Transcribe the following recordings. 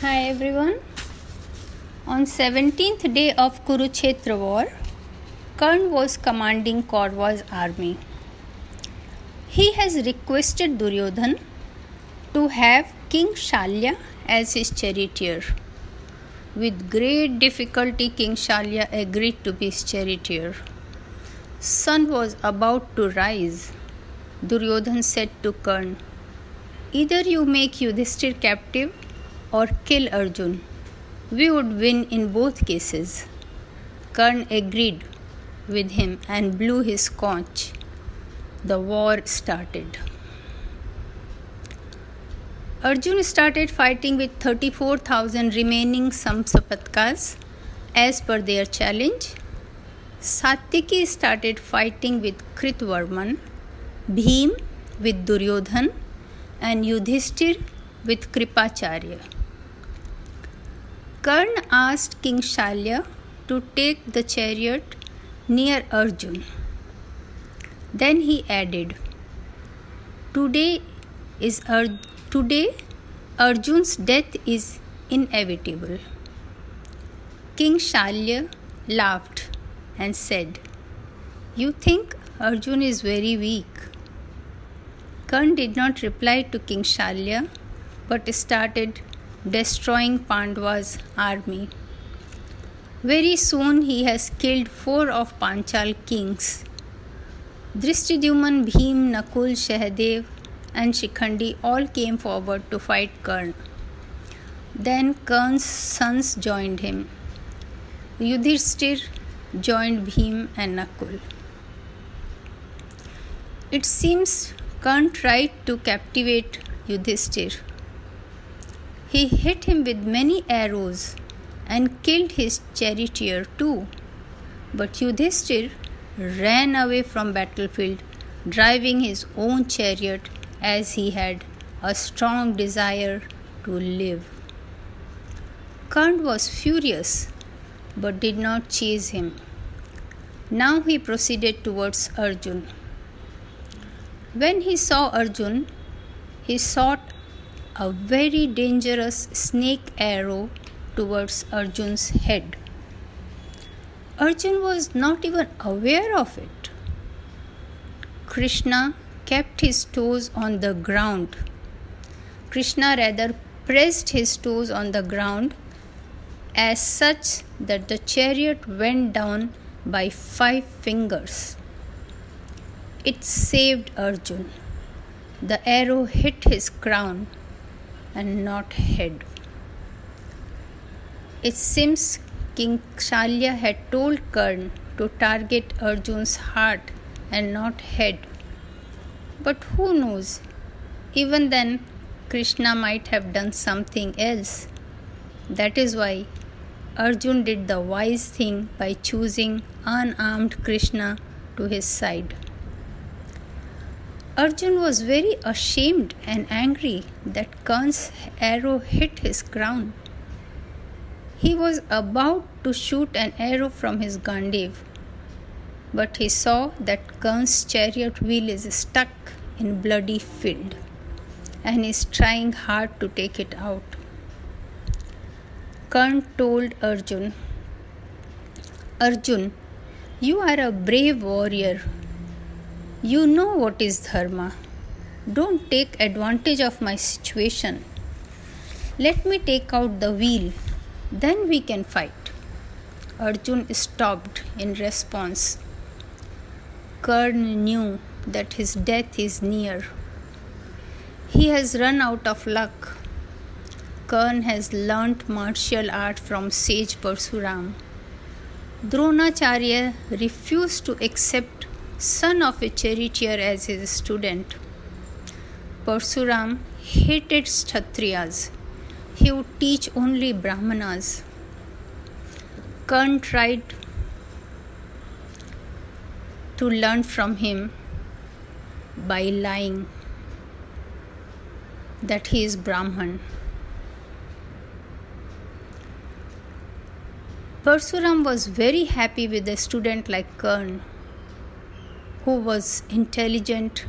Hi everyone. On 17th day of Kurukshetra war, Karn was commanding Kaurva's army. He has requested Duryodhan to have King Shalya as his charioteer. With great difficulty, King Shalya agreed to be his charioteer. Sun was about to rise. Duryodhan said to Karn, Either you make Yudhishthir captive or kill Arjun. We would win in both cases. Karn agreed with him and blew his conch. The war started. Arjun started fighting with 34,000 remaining Samsapatkas as per their challenge. Satyaki started fighting with Kritvarman, Bhim with Duryodhan, and Yudhishthir with Kripacharya. Karn asked King Shalya to take the chariot near Arjun. Then he added, Today is Ar- today Arjun's death is inevitable. King Shalya laughed and said, You think Arjun is very weak? Karn did not reply to King Shalya but started destroying Pandava's army. Very soon he has killed four of Panchal kings. Drishtidyuman, Bhim, Nakul, Shahadev, and Shikhandi all came forward to fight Karn. Then Karn's sons joined him. Yudhishthir joined Bhim and Nakul. It seems Karn tried to captivate Yudhishthir. He hit him with many arrows and killed his charioteer too. But Yudhishthir ran away from battlefield, driving his own chariot as he had a strong desire to live. Karn was furious but did not chase him. Now he proceeded towards Arjun. When he saw Arjun, he shot a very dangerous snake arrow towards Arjun's head. Arjun was not even aware of it. Krishna kept his toes on the ground. Krishna rather pressed his toes on the ground as such that the chariot went down by five fingers. It saved Arjun. The arrow hit his crown and not head. It seems King Shalya had told Karn to target Arjun's heart and not head. But who knows? Even then, Krishna might have done something else. That is why Arjun did the wise thing by choosing unarmed Krishna to his side. Arjun was very ashamed and angry that Karn's arrow hit his crown. He was about to shoot an arrow from his Gandiv, but he saw that Karn's chariot wheel is stuck in bloody field and is trying hard to take it out. Karn told Arjun, Arjun, you are a brave warrior you know what is dharma. Don't take advantage of my situation. Let me take out the wheel, then we can fight. Arjun stopped in response. Karn knew that his death is near. He has run out of luck. Karn has learnt martial art from sage Parsuram. Dronacharya refused to accept son of a charioteer as his student. Parsuram hated Kshatriyas. He would teach only Brahmanas. Karn tried to learn from him by lying that he is Brahman. Parsuram was very happy with a student like Karn who was intelligent,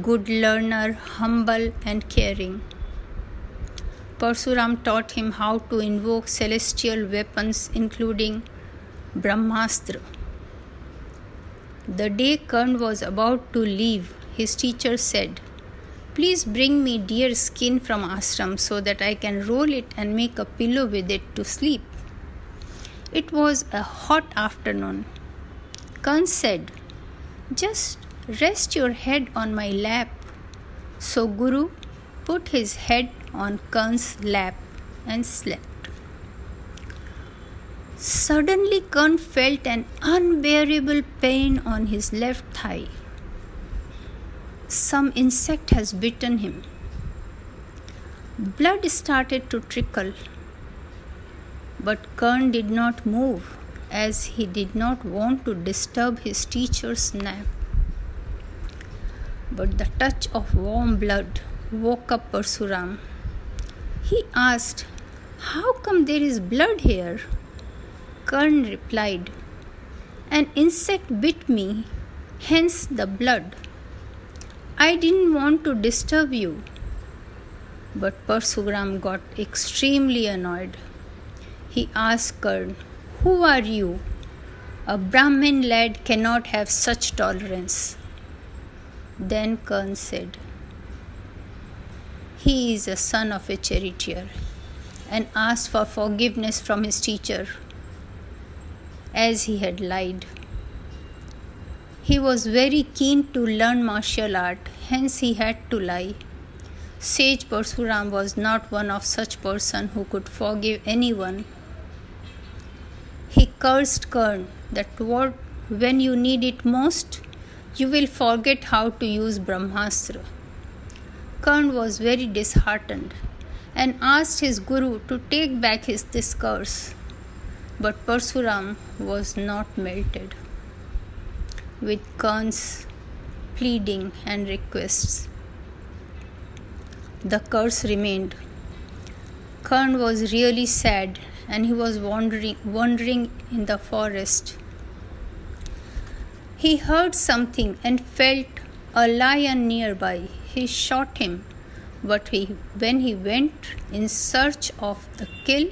good learner, humble, and caring. Parsuram taught him how to invoke celestial weapons, including Brahmastra. The day Karn was about to leave, his teacher said, Please bring me deer skin from ashram so that I can roll it and make a pillow with it to sleep. It was a hot afternoon. Karn said, Just rest your head on my lap. So Guru put his head on Karn's lap and slept. Suddenly, Karn felt an unbearable pain on his left thigh. Some insect has bitten him. Blood started to trickle, but Karn did not move as he did not want to disturb his teacher's nap. But the touch of warm blood woke up Parsuram. He asked, How come there is blood here? Karn replied, An insect bit me, hence the blood. I didn't want to disturb you. But Parsuram got extremely annoyed. He asked Karn, Who are you? A Brahmin lad cannot have such tolerance. Then Karn said, He is a son of a charioteer and asked for forgiveness from his teacher as he had lied. He was very keen to learn martial art, hence he had to lie. Sage Parsuram was not one of such person who could forgive anyone. He cursed Karn that what when you need it most, you will forget how to use Brahmastra. Karn was very disheartened and asked his guru to take back his discourse. But Parsuram was not melted. With Karn's pleading and requests, the curse remained. Karn was really sad and he was wandering, wandering in the forest. He heard something and felt a lion nearby. He shot him, but he, when he went in search of the kill,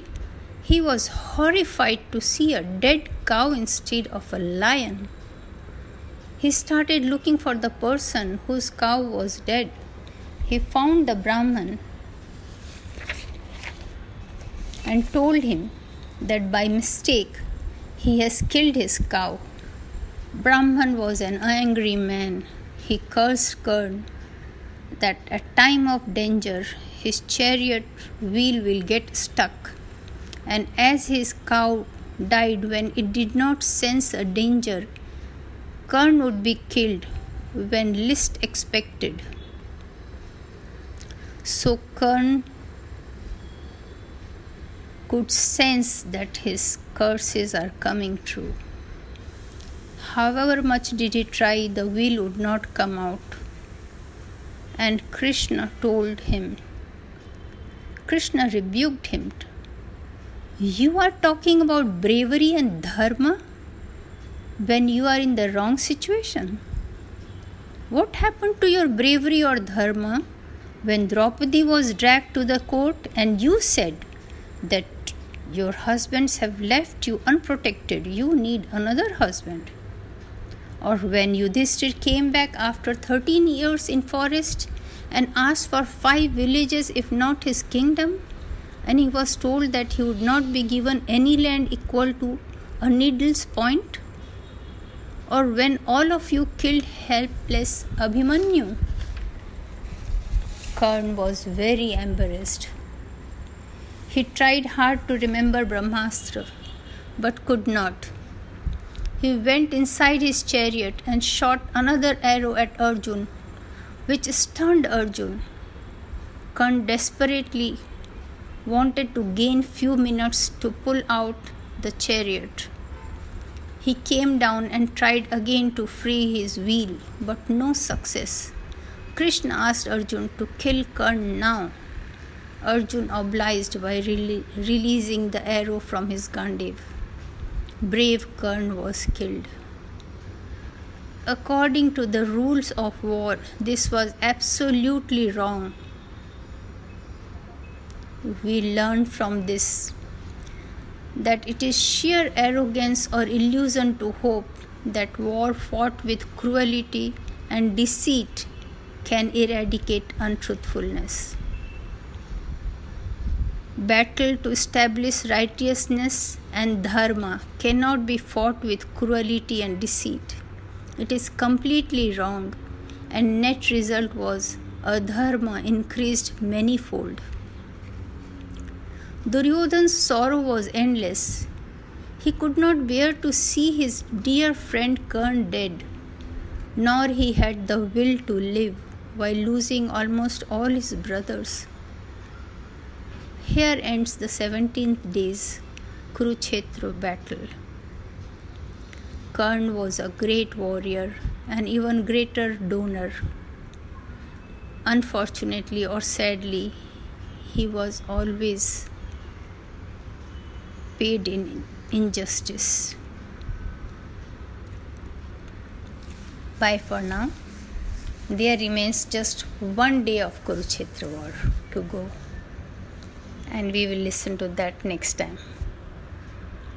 he was horrified to see a dead cow instead of a lion. He started looking for the person whose cow was dead. He found the Brahman and told him that by mistake he has killed his cow. Brahman was an angry man. He cursed Karn that at time of danger his chariot wheel will get stuck and as his cow died when it did not sense a danger, Karn would be killed when least expected. So Karn could sense that his curses are coming true. However much did he try, the wheel would not come out. And Krishna told him, Krishna rebuked him you are talking about bravery and dharma when you are in the wrong situation. What happened to your bravery or dharma when Draupadi was dragged to the court and you said that your husbands have left you unprotected, you need another husband? Or when Yudhishthir came back after 13 years in forest and asked for five villages if not his kingdom? and he was told that he would not be given any land equal to a needle's point? Or when all of you killed helpless Abhimanyu? Karn was very embarrassed. He tried hard to remember Brahmastra, but could not. He went inside his chariot and shot another arrow at Arjun, which stunned Arjun. Karn desperately wanted to gain few minutes to pull out the chariot. He came down and tried again to free his wheel, but no success. Krishna asked Arjun to kill Karn now. Arjun obliged by rele- releasing the arrow from his Gandiv. Brave Karn was killed. According to the rules of war, this was absolutely wrong we learn from this that it is sheer arrogance or illusion to hope that war fought with cruelty and deceit can eradicate untruthfulness. Battle to establish righteousness and dharma cannot be fought with cruelty and deceit. It is completely wrong, and net result was adharma increased manifold. Duryodhan's sorrow was endless. He could not bear to see his dear friend Karn dead, nor he had the will to live while losing almost all his brothers. Here ends the 17th day's Kurukshetra battle. Karn was a great warrior and even greater donor. Unfortunately or sadly, he was always paid in injustice. Bye for now. There remains just one day of Kurukshetra war to go, and we will listen to that next time.